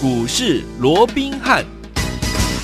股市罗宾汉。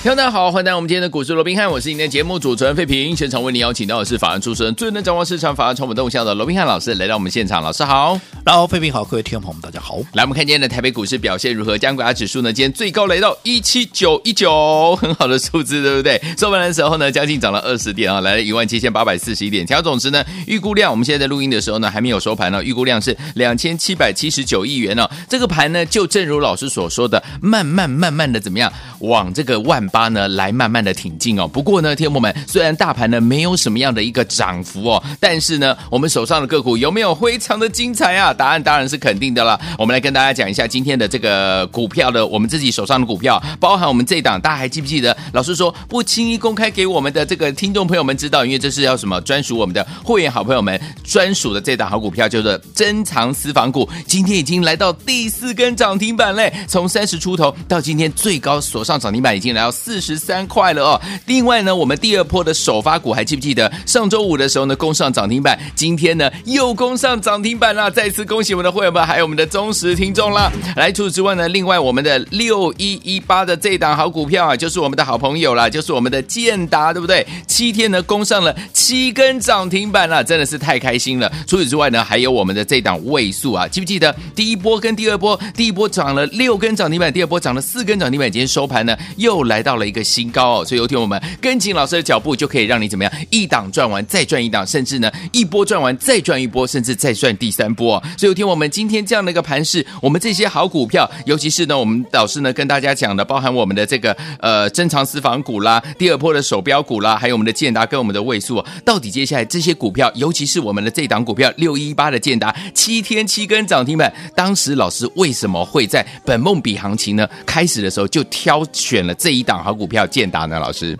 听众大家好，欢迎来到我们今天的股市罗宾汉，我是今天的节目主持人费平。现场为您邀请到的是法案出身、最能掌握市场法案传播动向的罗宾汉老师来到我们现场，老师好，然后费平好，各位听众朋友们大家好。来，我们看今天的台北股市表现如何？加权指数呢？今天最高来到一七九一九，很好的数字，对不对？收盘的时候呢，将近涨了二十点啊，来了一万七千八百四十一点。成交总值呢，预估量我们现在在录音的时候呢，还没有收盘呢，预估量是两千七百七十九亿元呢。这个盘呢，就正如老师所说的，慢慢慢慢的怎么样，往这个万八呢来慢慢。的挺进哦，不过呢，听众们，虽然大盘呢没有什么样的一个涨幅哦，但是呢，我们手上的个股有没有非常的精彩啊？答案当然是肯定的了。我们来跟大家讲一下今天的这个股票的，我们自己手上的股票，包含我们这档，大家还记不记得？老师说不轻易公开给我们的这个听众朋友们知道，因为这是要什么专属我们的会员好朋友们专属的这档好股票，叫做珍藏私房股。今天已经来到第四根涨停板嘞，从三十出头到今天最高锁上涨停板，已经来到四十三块。了哦！另外呢，我们第二波的首发股还记不记得？上周五的时候呢，攻上涨停板，今天呢又攻上涨停板了。再次恭喜我们的会员们，还有我们的忠实听众啦！来，除此之外呢，另外我们的六一一八的这档好股票啊，就是我们的好朋友啦，就是我们的建达，对不对？七天呢攻上了七根涨停板了，真的是太开心了。除此之外呢，还有我们的这档位数啊，记不记得第一波跟第二波？第一波涨了六根涨停板，第二波涨了四根涨停板，今天收盘呢又来到到了一个新高哦。所以有天我们跟紧老师的脚步，就可以让你怎么样一档赚完再赚一档，甚至呢一波赚完再赚一波，甚至再赚第三波。所以有天我们今天这样的一个盘势，我们这些好股票，尤其是呢我们老师呢跟大家讲的，包含我们的这个呃珍藏私房股啦，第二波的手标股啦，还有我们的建达跟我们的位数，到底接下来这些股票，尤其是我们的这档股票六一八的建达，七天七根涨停板，当时老师为什么会在本梦比行情呢开始的时候就挑选了这一档好股票建达呢？老师，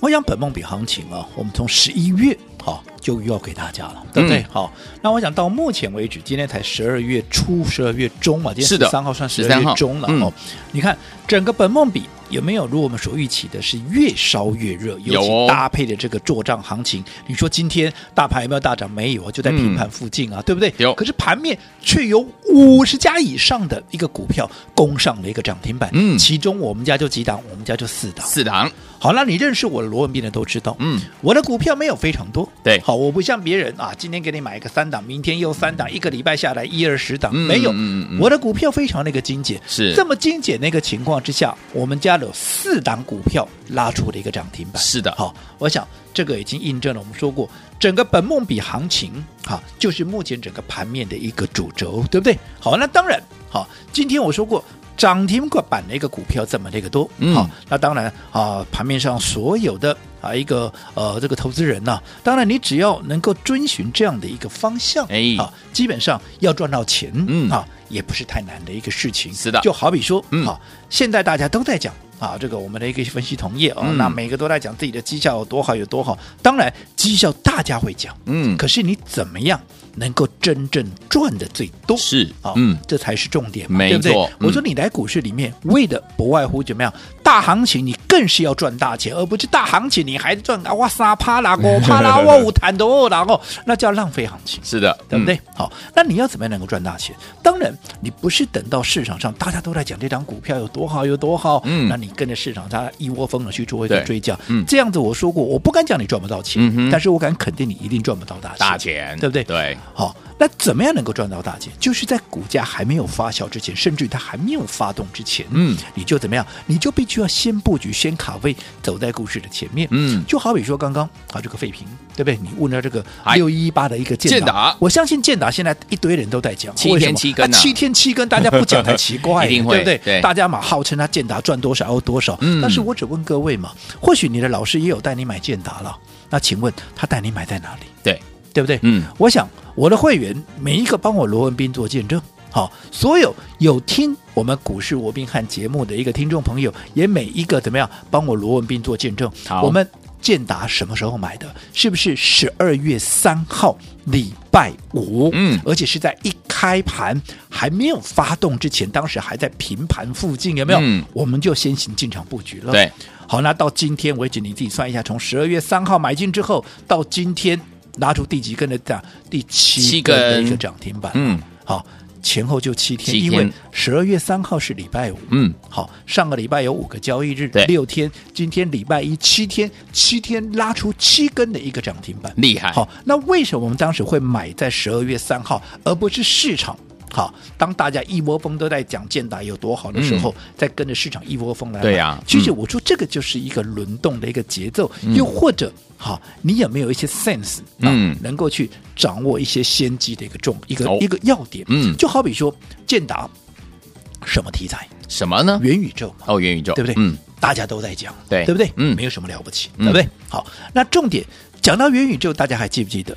我想本梦比行情啊，我们从十一月好就预告给大家了，对不对？嗯、好，那我想到目前为止，今天才十二月初，十二月中嘛，今天十三号算十二月中了哦。你看整个本梦比。有没有如我们所预期的，是越烧越热？尤其搭配的这个做账行情，你说今天大盘有没有大涨？没有，就在平盘附近啊，嗯、对不对？有。可是盘面却有五十家以上的一个股票攻上了一个涨停板，嗯，其中我们家就几档，我们家就四档，四档。好，那你认识我的罗文斌的都知道，嗯，我的股票没有非常多，对，好，我不像别人啊，今天给你买一个三档，明天又三档，一个礼拜下来一二十档，没有，嗯嗯，我的股票非常那个精简，是。这么精简那个情况之下，我们家有四档股票拉出了一个涨停板，是的，好，我想这个已经印证了我们说过，整个本梦比行情，哈，就是目前整个盘面的一个主轴，对不对？好，那当然，好，今天我说过。涨停板的一个股票这么的一个多，好、嗯。哦，那当然啊，盘面上所有的啊一个呃这个投资人呢、啊，当然你只要能够遵循这样的一个方向，哎，啊，基本上要赚到钱，嗯。啊，也不是太难的一个事情。是的，就好比说，嗯，啊，现在大家都在讲啊，这个我们的一个分析同业啊，嗯、那每个都在讲自己的绩效有多好有多好，当然绩效大家会讲，嗯，可是你怎么样？能够真正赚的最多是啊，嗯，这才是重点嘛，对不对？我说你来股市里面为的不外乎怎么样？大行情你更是要赚大钱，而不是大行情你还赚啊哇沙啪啦我啪啦哇五弹多然后那叫浪费行情。是的，对不对？好，那你要怎么样能够赚大钱？当然，你不是等到市场上大家都在讲这张股票有多好有多好，嗯，那你跟着市场它一窝蜂的去做一个追价，嗯，这样子我说过，我不敢讲你赚不到钱，但是我敢肯定你一定赚不到大钱，大钱，对不对？对。好，那怎么样能够赚到大钱？就是在股价还没有发酵之前，甚至于它还没有发动之前，嗯，你就怎么样？你就必须要先布局、先卡位，走在股市的前面，嗯，就好比说刚刚啊，这个废品，对不对？你问了这个六一八的一个建达，我相信建达现在一堆人都在讲七天七根、啊，七天七根，大家不讲才奇怪，对不对？对大家嘛号称他建达赚多少有多少，嗯，但是我只问各位嘛，或许你的老师也有带你买建达了，那请问他带你买在哪里？对。对不对？嗯，我想我的会员每一个帮我罗文斌做见证，好，所有有听我们股市罗宾汉节目的一个听众朋友，也每一个怎么样帮我罗文斌做见证。好，我们建达什么时候买的？是不是十二月三号礼拜五？嗯，而且是在一开盘还没有发动之前，当时还在平盘附近，有没有？嗯，我们就先行进场布局了。对，好，那到今天为止，你自己算一下，从十二月三号买进之后到今天。拉出第几根的涨？第七根的一个涨停板。嗯，好，前后就七天，七天因为十二月三号是礼拜五，嗯，好，上个礼拜有五个交易日，六天，今天礼拜一七天，七天拉出七根的一个涨停板，厉害，好，那为什么我们当时会买在十二月三号，而不是市场？好，当大家一窝蜂都在讲建达有多好的时候，嗯、再跟着市场一窝蜂来买。对呀、啊，其实我说这个就是一个轮动的一个节奏，嗯、又或者，好，你有没有一些 sense 啊，嗯、能够去掌握一些先机的一个重一个、哦、一个要点？嗯，就好比说建达什么题材？什么呢？元宇宙哦，元宇宙，对不对？嗯，大家都在讲，对，对不对？嗯，没有什么了不起，对不对？嗯、好，那重点讲到元宇宙，大家还记不记得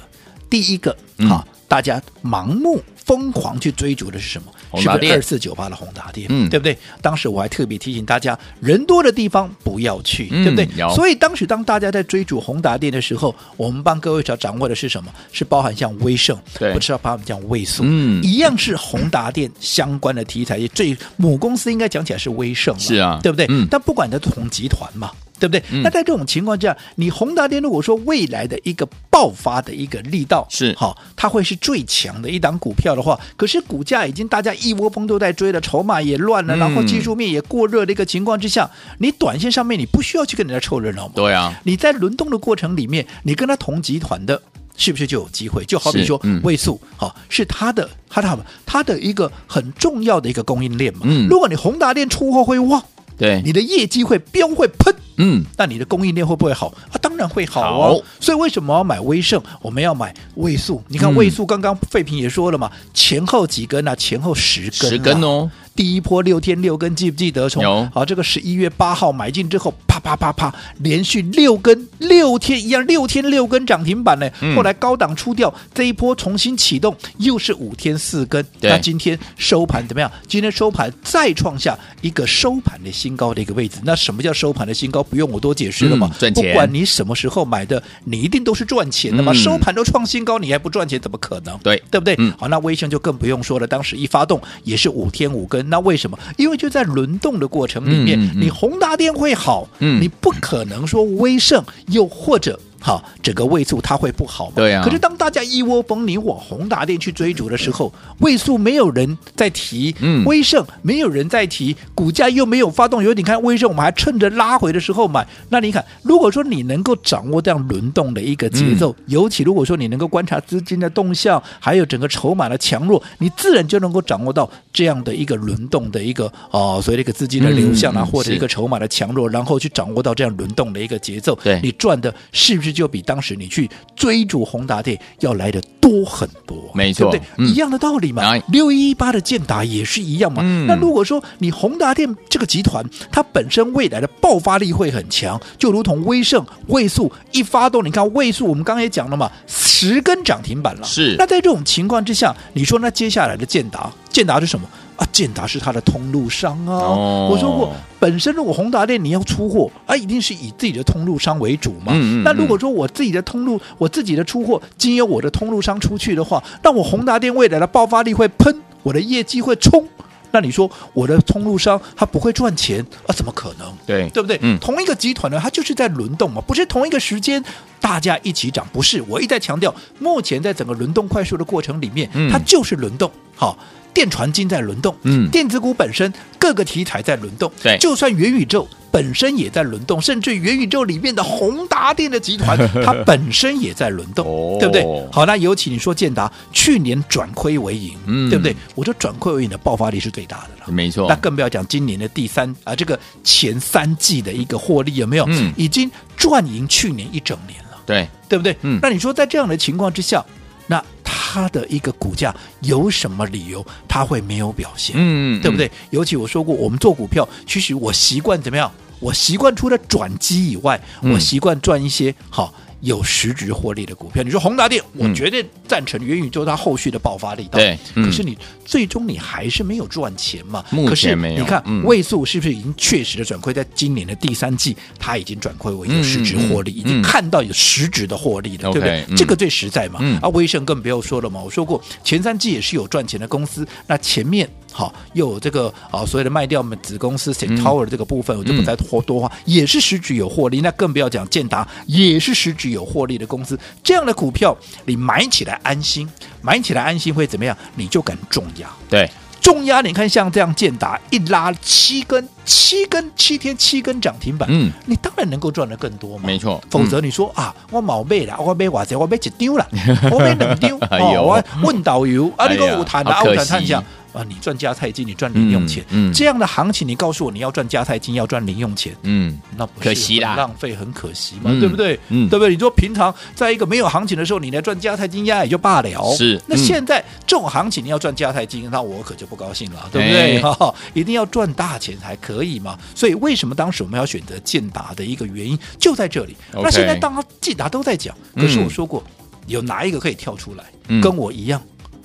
第一个？好。嗯大家盲目疯狂去追逐的是什么？是不是二四九八的宏达电？嗯，对不对？当时我还特别提醒大家，人多的地方不要去，嗯、对不对？所以当时当大家在追逐宏达电的时候，我们帮各位要掌握的是什么？是包含像威盛，对，不是要包含像位数，嗯，一样是宏达电相关的题材。最母公司应该讲起来是威盛，是啊，对不对？嗯，但不管它同集团嘛。对不对？嗯、那在这种情况下，你宏达电如果说未来的一个爆发的一个力道是好，它会是最强的一档股票的话，可是股价已经大家一窝蜂都在追了，筹码也乱了，嗯、然后技术面也过热的一个情况之下，你短线上面你不需要去跟人家凑热闹嘛？对啊，你在轮动的过程里面，你跟他同集团的，是不是就有机会？就好比说，位数好是他的，他的他的一个很重要的一个供应链嘛。嗯，如果你宏达电出货会旺。对，你的业绩会飙会喷，嗯，那你的供应链会不会好？啊，当然会好哦。所以为什么要买威盛？我们要买位数？你看位数，刚刚费平也说了嘛，嗯、前后几根啊？前后十根，十根哦。第一波六天六根，记不记得？从好这个十一月八号买进之后，啪啪啪啪，连续六根六天一样，六天六根涨停板呢。后来高档出掉，这一波重新启动，又是五天四根。那今天收盘怎么样？今天收盘再创下一个收盘的新高的一个位置。那什么叫收盘的新高？不用我多解释了嘛。赚钱。不管你什么时候买的，你一定都是赚钱的嘛。收盘都创新高，你还不赚钱，怎么可能？对，对不对？好，那微信就更不用说了，当时一发动也是五天五根。那为什么？因为就在轮动的过程里面，嗯嗯、你宏达电会好，嗯、你不可能说威盛又或者。好，整个位数它会不好吗？对呀、啊。可是当大家一窝蜂你往宏达电去追逐的时候，位数没有人在提，嗯，威盛没有人在提，股价又没有发动。有你看威盛，我们还趁着拉回的时候买。那你看，如果说你能够掌握这样轮动的一个节奏，嗯、尤其如果说你能够观察资金的动向，还有整个筹码的强弱，你自然就能够掌握到这样的一个轮动的一个哦，所谓的一个资金的流向啊，嗯、或者一个筹码的强弱，然后去掌握到这样轮动的一个节奏。对，你赚的是不是？就比当时你去追逐宏达电要来的多很多，没错，对不对？嗯、一样的道理嘛。六一八的建达也是一样嘛。嗯、那如果说你宏达电这个集团，它本身未来的爆发力会很强，就如同威盛、位数一发动，你看位数，我们刚刚也讲了嘛，十根涨停板了。是。那在这种情况之下，你说那接下来的建达，建达是什么？啊，建达是它的通路商啊。哦、我说过，本身如果宏达店你要出货啊，一定是以自己的通路商为主嘛。嗯嗯嗯，那如果说我自己的通路，我自己的出货经由我的通路商出去的话，那我宏达店未来的爆发力会喷，我的业绩会冲。那你说我的通路商他不会赚钱啊？怎么可能？对，对不对？嗯、同一个集团呢，它就是在轮动嘛，不是同一个时间大家一起涨，不是。我一再强调，目前在整个轮动快速的过程里面，它就是轮动。好。电传金在轮动，嗯，电子股本身各个题材在轮动，对，就算元宇宙本身也在轮动，甚至元宇宙里面的宏达电的集团，它本身也在轮动，哦、对不对？好，那尤其你说建达去年转亏为盈，嗯，对不对？我说转亏为盈的爆发力是最大的了，没错。那更不要讲今年的第三啊，这个前三季的一个获利有没有？嗯，已经赚赢去年一整年了，对，对不对？嗯，那你说在这样的情况之下，那它的一个股价有什么理由它会没有表现？嗯，对不对？尤其我说过，我们做股票，其实我习惯怎么样？我习惯除了转机以外，我习惯赚一些好。有实质获利的股票，你说宏达电，我绝对赞成元宇宙它后续的爆发力道。对，可是你最终你还是没有赚钱嘛？目前没有。你看，位数是不是已经确实的转亏？在今年的第三季，它已经转亏为有实质获利，已经看到有实质的获利了，对不对？这个最实在嘛。啊，威盛更不要说了嘛。我说过，前三季也是有赚钱的公司，那前面好，又有这个啊所谓的卖掉我们子公司 St Tower 的这个部分，嗯、我就不再多多话，也是实举有获利。那更不要讲建达，也是实举有获利的公司。这样的股票，你买起来安心，买起来安心会怎么样？你就敢重压。对。重压，你看像这样建达一拉七根，七根七天七根涨停板，嗯，你当然能够赚得更多嘛，没错。否则你说、嗯、啊，我冇买了，我买哇塞，我买一丢了，我买两丢，哦，我问导游，啊，你个我谈的，五谈探一下。啊，你赚加菜金，你赚零用钱，嗯，嗯这样的行情，你告诉我你要赚加菜金，要赚零用钱，嗯，那不可惜啦，浪费很可惜嘛，嗯、对不对？嗯，对不对？你说平常在一个没有行情的时候，你来赚加菜金压也就罢了，是。嗯、那现在这种行情你要赚加菜金，那我可就不高兴了，对不对？哈、欸，一定要赚大钱才可以嘛。所以为什么当时我们要选择建达的一个原因就在这里。Okay, 那现在当建达都在讲，可是我说过，嗯、有哪一个可以跳出来、嗯、跟我一样？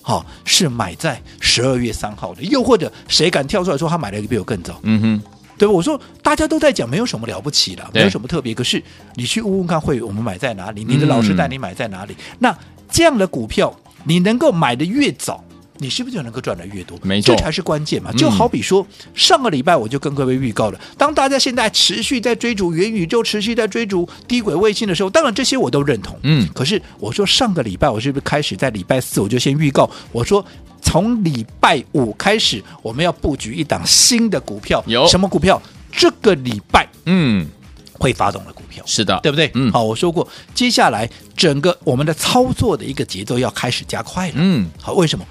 好、哦，是买在十二月三号的，又或者谁敢跳出来说他买的比我更早？嗯哼，对吧？我说大家都在讲，没有什么了不起的，没有什么特别。可是你去问问看，会我们买在哪里？你的老师带你买在哪里？嗯、那这样的股票，你能够买的越早。你是不是就能够赚得越多？没错，这才是关键嘛。就好比说，嗯、上个礼拜我就跟各位预告了，当大家现在持续在追逐元宇宙，持续在追逐低轨卫星的时候，当然这些我都认同。嗯，可是我说上个礼拜我是不是开始在礼拜四我就先预告？我说从礼拜五开始我们要布局一档新的股票，有什么股票？这个礼拜嗯会发动的股票，是的，对不对？嗯，好，我说过，接下来整个我们的操作的一个节奏要开始加快了。嗯，好，为什么？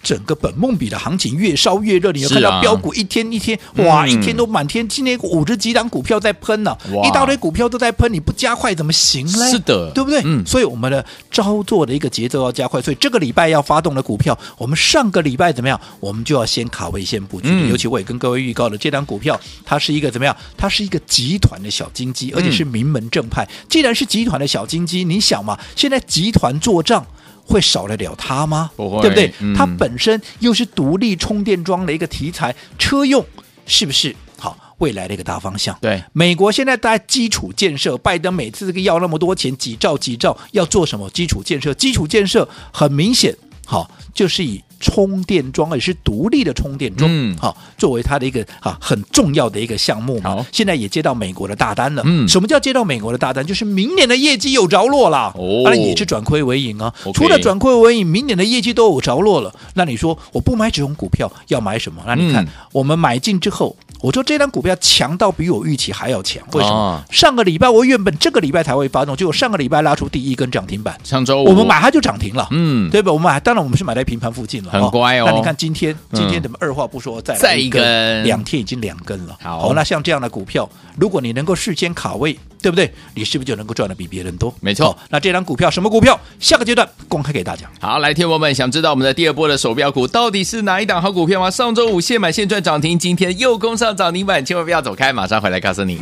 啊，整个本梦比的行情越烧越热，你有看到标股一天一天，啊、哇，一天都满天，今天五十几档股票在喷呢、啊，一大堆股票都在喷，你不加快怎么行呢？是的，对不对？嗯，所以我们的操作的一个节奏要加快，所以这个礼拜要发动的股票，我们上个礼拜怎么样？我们就要先卡位先布局。嗯、尤其我也跟各位预告了，这档股票它是一个怎么样？它是一个集团的小金鸡，而且是名门正派。嗯、既然是集团的小金鸡，你想嘛，现在集团做账。会少得了它吗？不会，对不对？嗯、它本身又是独立充电桩的一个题材，车用是不是好未来的一个大方向？对，美国现在在基础建设，拜登每次这个要那么多钱，几兆几兆，要做什么基础建设？基础建设很明显，好就是以。充电桩也是独立的充电桩，嗯，好，作为它的一个啊很重要的一个项目嘛。好，现在也接到美国的大单了。嗯，什么叫接到美国的大单？就是明年的业绩有着落了。哦，当然也是转亏为盈啊。除了转亏为盈，明年的业绩都有着落了。那你说我不买这种股票，要买什么？那你看、嗯、我们买进之后。我说这张股票强到比我预期还要强，为什么？哦、上个礼拜我原本这个礼拜才会发动，结果上个礼拜拉出第一根涨停板，上周五我们买它就涨停了，嗯，对吧？我们买，当然我们是买在平盘附近了，很乖哦。那你看今天，今天怎么二话不说再再一根两天已经两根了。好，那像这样的股票，如果你能够事先卡位。对不对？你是不是就能够赚的比别人多？没错。那这张股票什么股票？下个阶段公开给大家。好，来，听友们想知道我们的第二波的手标股到底是哪一档好股票吗？上周五现买现赚涨停，今天又攻上涨停板，千万不要走开，马上回来告诉你。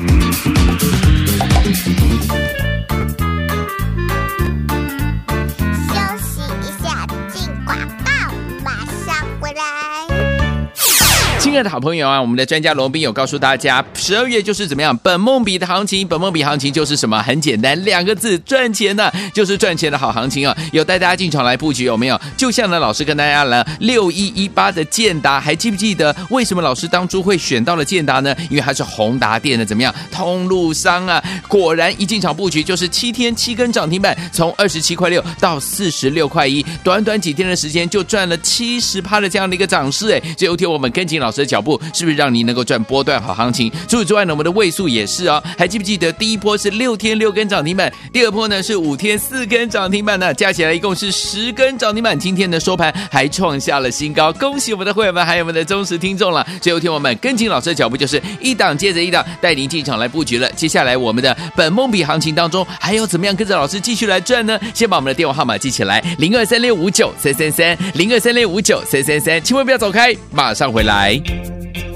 的好朋友啊，我们的专家罗宾有告诉大家，十二月就是怎么样？本梦比的行情，本梦比行情就是什么？很简单，两个字，赚钱呢、就是赚钱的好行情啊！有带大家进场来布局有没有？就像呢，老师跟大家了六一一八的建达，还记不记得为什么老师当初会选到了建达呢？因为它是宏达电的怎么样？通路商啊！果然一进场布局就是七天七根涨停板，从二十七块六到四十六块一，短短几天的时间就赚了七十趴的这样的一个涨势哎！最后天我们跟紧老师。脚步是不是让你能够赚波段好行情？除此之外呢，我们的位数也是哦。还记不记得第一波是六天六根涨停板，第二波呢是五天四根涨停板呢？加起来一共是十根涨停板。今天的收盘还创下了新高，恭喜我们的会员们，还有我们的忠实听众了。最后天我们跟紧老师的脚步，就是一档接着一档，带您进场来布局了。接下来我们的本梦比行情当中，还要怎么样跟着老师继续来赚呢？先把我们的电话号码记起来：零二三六五九三三三，零二三六五九三三三，千万不要走开，马上回来。Thank you.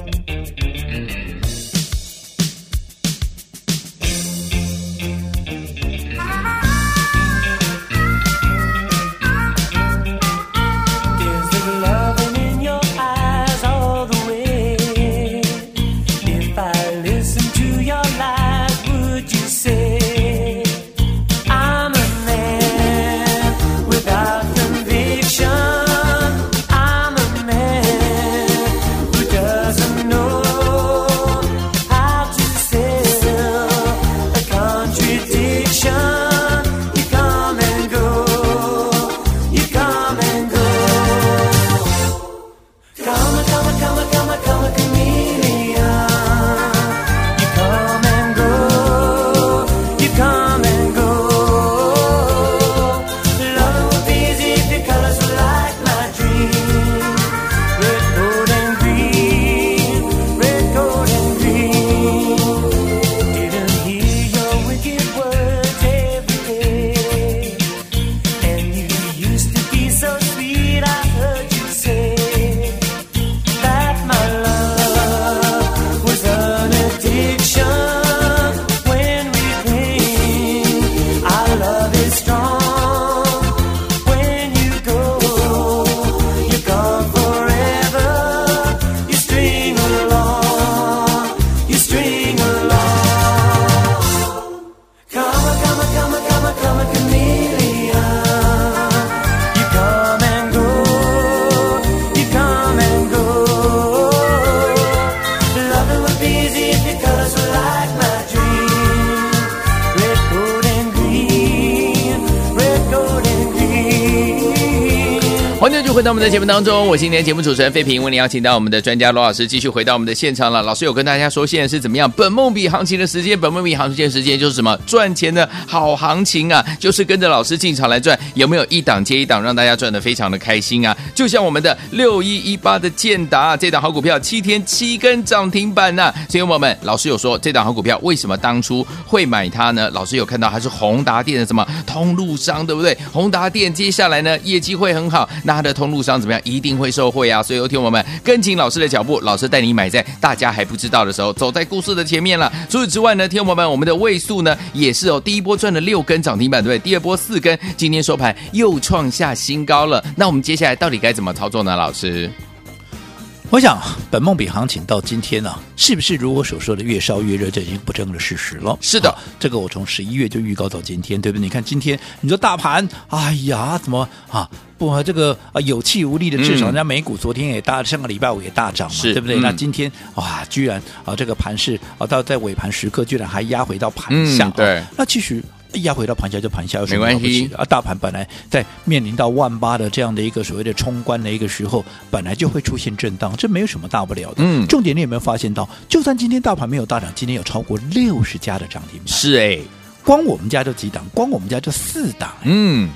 续回到我们的节目当中，我今天节目主持人费平，为您邀请到我们的专家罗老师继续回到我们的现场了。老师有跟大家说，现在是怎么样？本梦比行情的时间，本梦比行情的时间就是什么？赚钱的好行情啊！就是跟着老师进场来赚，有没有一档接一档，让大家赚的非常的开心啊？就像我们的六一一八的建达这档好股票，七天七根涨停板呐、啊！所以我们老师有说，这档好股票为什么当初会买它呢？老师有看到它是宏达电的什么通路商，对不对？宏达电接下来呢业绩会很好，那它的通路商怎么样？一定会受惠啊！所以有听我们跟紧老师的脚步，老师带你买在大家还不知道的时候，走在故事的前面了。除此之外呢，听我们我们的位数呢也是哦，第一波赚了六根涨停板，对不对？第二波四根，今天收盘又创下新高了。那我们接下来到底该怎么操作呢？老师？我想，本梦比行情到今天呢、啊，是不是如我所说的越烧越热？这已经不争的事实了。是的，这个我从十一月就预告到今天，对不对？你看今天，你说大盘，哎呀，怎么啊？不，这个啊有气无力的，至少人家美股昨天也大，上个礼拜五也大涨嘛，对不对？嗯、那今天哇，居然啊这个盘势啊到在尾盘时刻，居然还压回到盘下。嗯、对、啊，那其实。压回到盘下就盘下，有什么没关系啊？大盘本来在面临到万八的这样的一个所谓的冲关的一个时候，本来就会出现震荡，这没有什么大不了的。嗯，重点你有没有发现到，就算今天大盘没有大涨，今天有超过六十家的涨停板。是哎，光我们家就几档，光我们家就四档。嗯。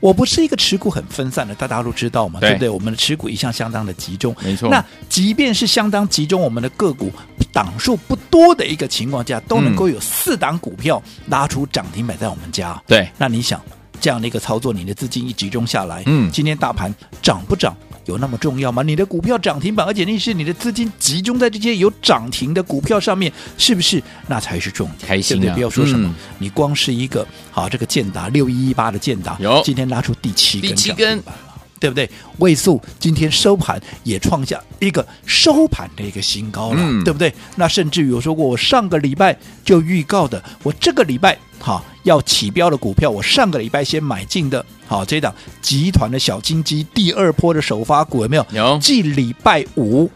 我不是一个持股很分散的，大家都知道嘛，对，对不对？我们的持股一向相当的集中，没错。那即便是相当集中，我们的个股档数不多的一个情况下，都能够有四档股票拉出涨停板在我们家。对，那你想这样的一个操作，你的资金一集中下来，嗯，今天大盘涨不涨？有那么重要吗？你的股票涨停板，而且那是你的资金集中在这些有涨停的股票上面，是不是？那才是重点。开心啊！对不对？不要说什么，嗯、你光是一个好这个建达六一一八的建达，有今天拉出第七根涨停板了，对不对？位数今天收盘也创下一个收盘的一个新高了，嗯、对不对？那甚至于我说过，我上个礼拜就预告的，我这个礼拜哈要起标的股票，我上个礼拜先买进的。好，这档集团的小金鸡第二波的首发股有没有？有。继礼拜五，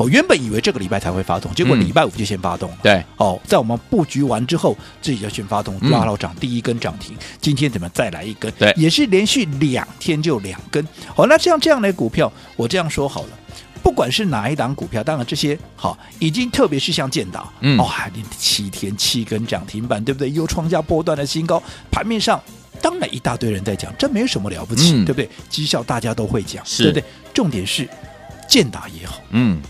我原本以为这个礼拜才会发动，结果礼拜五就先发动了。对、嗯，哦，在我们布局完之后，自己就先发动，拉到涨第一根涨停。嗯、今天怎么再来一根？对，也是连续两天就两根。好，那像这样的股票，我这样说好了，不管是哪一档股票，当然这些好，已经特别是像建达，嗯，哦，连七天七根涨停板，对不对？又创下波段的新高，盘面上。当然，一大堆人在讲，这没有什么了不起，嗯、对不对？绩效大家都会讲，对不对？重点是，建达也好，嗯。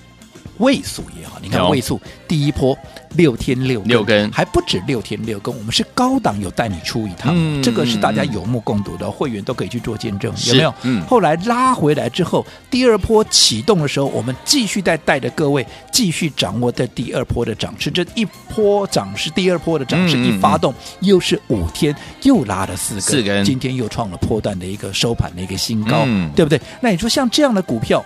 位数也好，你看位数第一波六天六根六根，还不止六天六根，我们是高档有带你出一趟，嗯、这个是大家有目共睹的，嗯、会员都可以去做见证，有没有？嗯。后来拉回来之后，第二波启动的时候，我们继续带带着各位继续掌握在第二波的涨势，这一波涨势，第二波的涨势一发动，嗯、又是五天又拉了四根，四根，今天又创了波段的一个收盘的一个新高，嗯、对不对？那你说像这样的股票，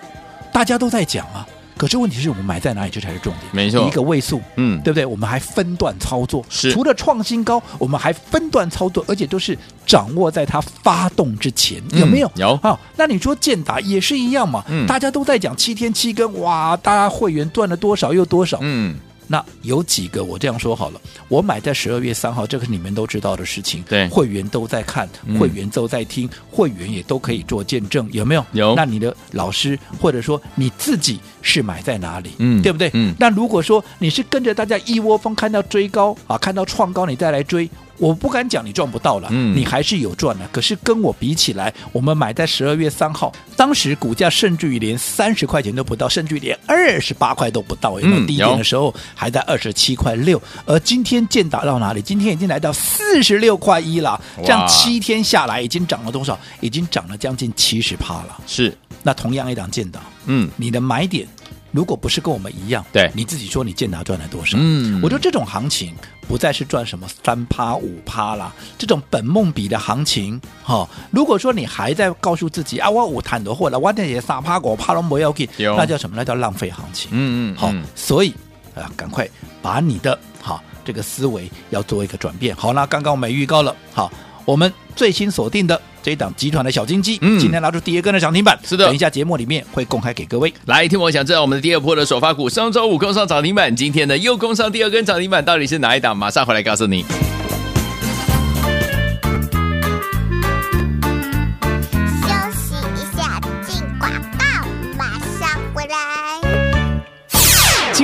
大家都在讲啊。可是问题是我们买在哪里，这才是重点。没错，一个位数，嗯，对不对？我们还分段操作，是除了创新高，我们还分段操作，而且都是掌握在它发动之前，有没有？嗯、有。好，那你说建达也是一样嘛？嗯，大家都在讲七天七根，哇，大家会员赚了多少又多少？嗯。那有几个我这样说好了，我买在十二月三号，这个是你们都知道的事情。对，会员都在看，会员都在听，嗯、会员也都可以做见证，有没有？有。那你的老师或者说你自己是买在哪里？嗯，对不对？嗯。那如果说你是跟着大家一窝蜂看到追高啊，看到创高你再来追。我不敢讲你赚不到了，嗯，你还是有赚的。可是跟我比起来，我们买在十二月三号，当时股价甚至于连三十块钱都不到，甚至于连二十八块都不到。因为低点的时候还在二十七块六，而今天建达到哪里？今天已经来到四十六块一了。这样七天下来，已经涨了多少？已经涨了将近七十趴了。是，那同样一档建档，嗯，你的买点。如果不是跟我们一样，对，你自己说你建达赚了多少？嗯，我觉得这种行情不再是赚什么三趴五趴啦，这种本梦比的行情，哈、哦，如果说你还在告诉自己啊，我五摊多货了，我那些三趴五趴都不要给，那叫什么？那叫浪费行情。嗯嗯，好、哦，所以啊，赶快把你的哈、哦、这个思维要做一个转变。好，那刚刚我们也预告了，好，我们最新锁定的。这一档集团的小金鸡，嗯，今天拿出第二根的涨停板，是的。等一下节目里面会公开给各位来听。我想知道我们的第二波的首发股，上周五攻上涨停板，今天呢又攻上第二根涨停板，到底是哪一档？马上回来告诉你。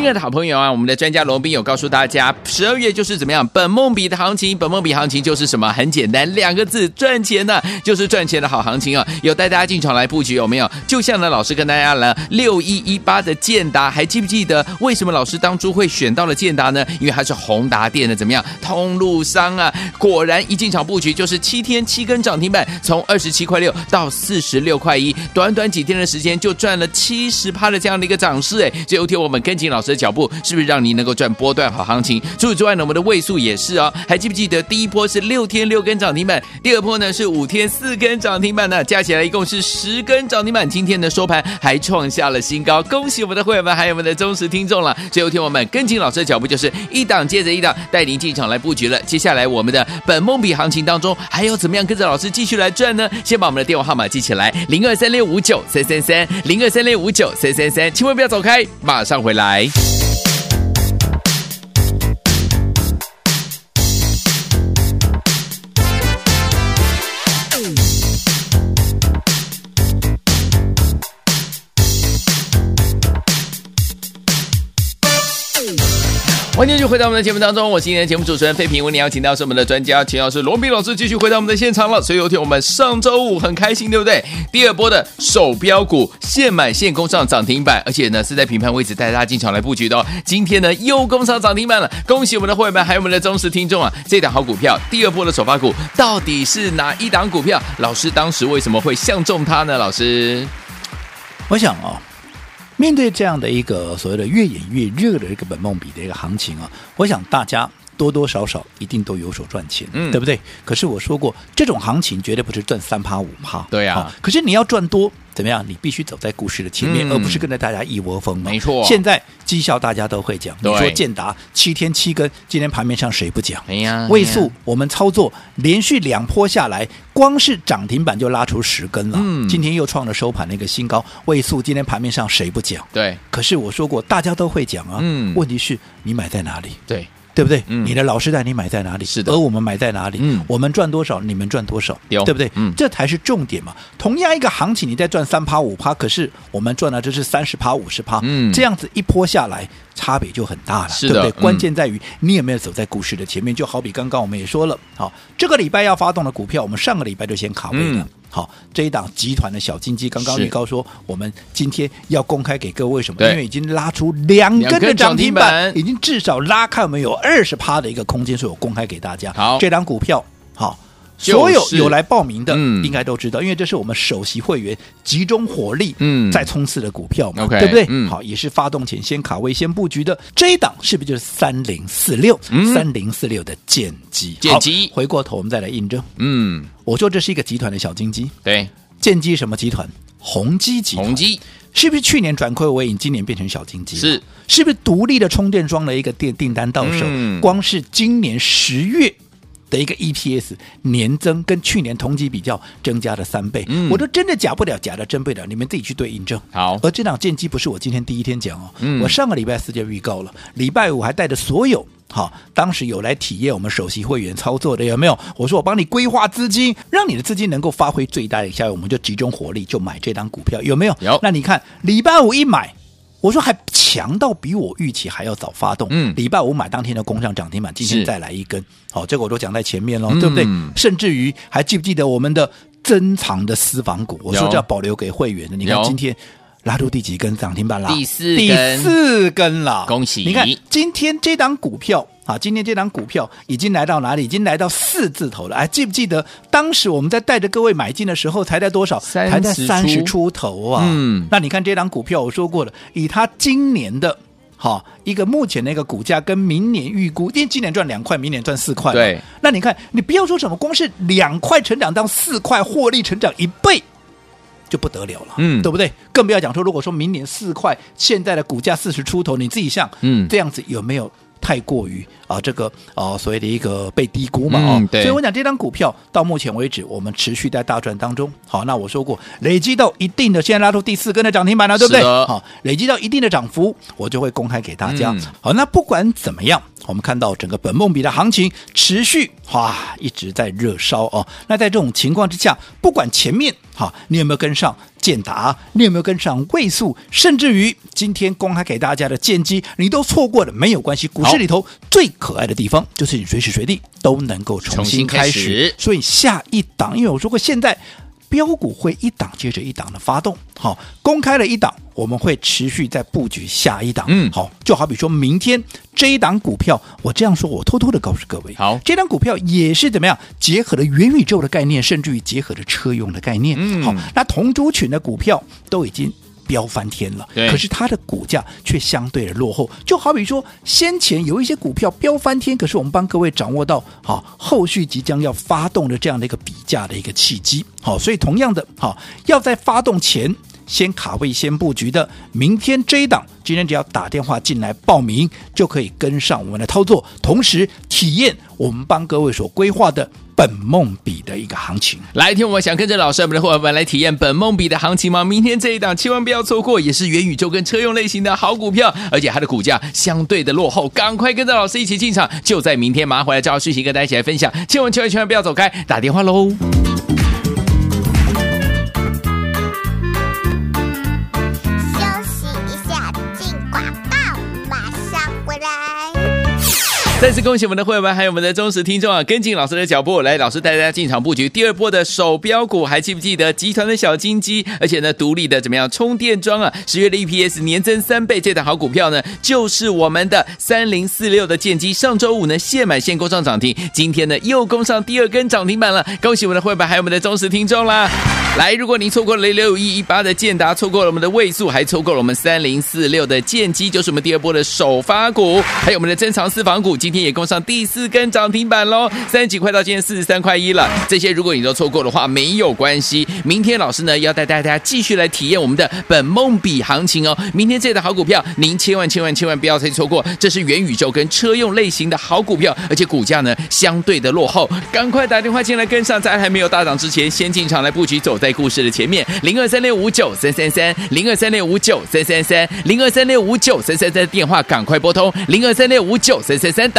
亲爱的好朋友啊，我们的专家罗宾有告诉大家，十二月就是怎么样？本梦比的行情，本梦比行情就是什么？很简单，两个字，赚钱呢、就是赚钱的好行情啊！有带大家进场来布局有没有？就像呢，老师跟大家了六一一八的建达，还记不记得为什么老师当初会选到了建达呢？因为它是宏达电的怎么样？通路商啊！果然一进场布局就是七天七根涨停板，从二十七块六到四十六块一，短短几天的时间就赚了七十趴的这样的一个涨势哎！最后一天我们跟紧。老师的脚步是不是让你能够赚波段好行情？除此之外呢，我们的位数也是哦。还记不记得第一波是六天六根涨停板，第二波呢是五天四根涨停板呢？加起来一共是十根涨停板。今天的收盘还创下了新高，恭喜我们的会员们，还有我们的忠实听众了。最后一天我们跟紧老师的脚步，就是一档接着一档，带您进场来布局了。接下来我们的本梦比行情当中，还要怎么样跟着老师继续来赚呢？先把我们的电话号码记起来：零二三六五九三三三，零二三六五九三三三，千万不要走开，马上回来。欢迎继续回到我们的节目当中，我是今天的节目主持人费平。为你邀请到是我们的专家钱老师罗宾老师，继续回到我们的现场了。所以有天我们上周五很开心，对不对？第二波的手标股现买现攻上涨停板，而且呢是在平盘位置带大家进场来布局的哦。今天呢又攻上涨停板了，恭喜我们的会员们，还有我们的忠实听众啊！这档好股票，第二波的首发股到底是哪一档股票？老师当时为什么会相中它呢？老师，我想啊、面对这样的一个所谓的越演越热的一个本梦比的一个行情啊，我想大家多多少少一定都有所赚钱，嗯，对不对？可是我说过，这种行情绝对不是赚三趴五趴，对呀、啊。可是你要赚多。怎么样？你必须走在股市的前面，嗯、而不是跟着大家一窝蜂。没错，现在绩效大家都会讲。你说建达七天七根，今天盘面上谁不讲？哎呀，位数我们操作连续两波下来，光是涨停板就拉出十根了。嗯，今天又创了收盘的一个新高。位数今天盘面上谁不讲？对。可是我说过，大家都会讲啊。嗯。问题是你买在哪里？对。对不对？嗯，你的老师带你买在哪里？是的，而我们买在哪里？嗯，我们赚多少，你们赚多少？对不对？嗯，这才是重点嘛。同样一个行情，你在赚三趴五趴，可是我们赚的这是三十趴五十趴，嗯，这样子一波下来，差别就很大了，对不对？关键在于你有没有走在股市的前面。就好比刚刚我们也说了，好，这个礼拜要发动的股票，我们上个礼拜就先卡位了。好，这一档集团的小金鸡，刚刚预告说，我们今天要公开给各位什么？因为已经拉出两根的涨停板，已经至少拉开我们有二十趴的一个空间，所以我公开给大家。好，这档股票，好。所有有来报名的，应该都知道，因为这是我们首席会员集中火力，嗯，在冲刺的股票嘛，对不对？好，也是发动前先卡位、先布局的这一档，是不是就是三零四六？三零四六的剑机，剑机。回过头我们再来印证，嗯，我说这是一个集团的小金鸡，对，剑机什么集团？宏基集团，宏基是不是去年转亏为盈，今年变成小金鸡？是，是不是独立的充电桩的一个订订单到手？光是今年十月。的一个 EPS 年增跟去年同期比较增加了三倍，嗯、我都真的假不了，假的真不了，你们自己去对印证。好，而这档剑机不是我今天第一天讲哦，嗯、我上个礼拜四就预告了，礼拜五还带着所有好，当时有来体验我们首席会员操作的有没有？我说我帮你规划资金，让你的资金能够发挥最大的效益，我们就集中火力就买这档股票，有没有？有。那你看礼拜五一买。我说还强到比我预期还要早发动，嗯，礼拜五买当天的工上涨停板，今天再来一根，好，这个我都讲在前面喽，对不对？甚至于还记不记得我们的珍藏的私房股？我说这要保留给会员的，你看今天拉出第几根涨停板了？第四第四根了，恭喜！你看今天这档股票。啊，今天这档股票已经来到哪里？已经来到四字头了。哎，记不记得当时我们在带着各位买进的时候，才在多少？才在三十出头啊。嗯，那你看这档股票，我说过了，以它今年的哈一个目前的一个股价跟明年预估，因为今年赚两块，明年赚四块。对，那你看，你不要说什么，光是两块成长到四块，获利成长一倍就不得了了。嗯，对不对？更不要讲说，如果说明年四块，现在的股价四十出头，你自己想，嗯，这样子有没有？太过于啊，这个啊，所谓的一个被低估嘛，哦，所以我讲这张股票到目前为止，我们持续在大赚当中。好，那我说过，累积到一定的，现在拉出第四根的涨停板了，对不对？好，累积到一定的涨幅，我就会公开给大家。好，那不管怎么样，我们看到整个本梦比的行情持续哇，一直在热烧哦。那在这种情况之下，不管前面哈，你有没有跟上？建达？你有没有跟上位数？甚至于今天公开给大家的建机，你都错过了，没有关系。股市里头最可爱的地方，就是你随时随地都能够重新开始。开始所以下一档，因为我说过，现在飙股会一档接着一档的发动。好，公开了一档，我们会持续在布局下一档。嗯，好，就好比说明天这一档股票，我这样说，我偷偷的告诉各位，好，这档股票也是怎么样结合了元宇宙的概念，甚至于结合了车用的概念。嗯，好，那同族群的股票都已经飙翻天了，可是它的股价却相对的落后。就好比说先前有一些股票飙翻天，可是我们帮各位掌握到，好，后续即将要发动的这样的一个比价的一个契机。好，所以同样的，好，要在发动前。先卡位、先布局的，明天这一档，今天只要打电话进来报名，就可以跟上我们的操作，同时体验我们帮各位所规划的本梦比的一个行情。来听，我们想跟着老师我们的伙伴们来体验本梦比的行情吗？明天这一档千万不要错过，也是元宇宙跟车用类型的好股票，而且它的股价相对的落后，赶快跟着老师一起进场，就在明天马上回来召讯息跟大家一起来分享，千万千万千万不要走开，打电话喽！再次恭喜我们的会员们，还有我们的忠实听众啊！跟紧老师的脚步，来，老师带大家进场布局第二波的首标股，还记不记得集团的小金鸡？而且呢，独立的怎么样充电桩啊？十月的 EPS 年增三倍，这档好股票呢，就是我们的三零四六的建机。上周五呢，现买现攻上涨停，今天呢又攻上第二根涨停板了。恭喜我们的会员们，还有我们的忠实听众啦！来，如果您错过了六一一八的建达，错过了我们的位数，还错过了我们三零四六的建机，就是我们第二波的首发股，还有我们的珍藏私房股。今今天也攻上第四根涨停板喽，三十几块到今天四十三块一了。这些如果你都错过的话，没有关系。明天老师呢要带大家继续来体验我们的本梦比行情哦。明天这样的好股票，您千万千万千万不要再错过。这是元宇宙跟车用类型的好股票，而且股价呢相对的落后，赶快打电话进来跟上，在还没有大涨之前，先进场来布局，走在故事的前面。零二三六五九三三三，零二三六五九三三三，零二三六五九三三三电话赶快拨通，零二三六五九三三三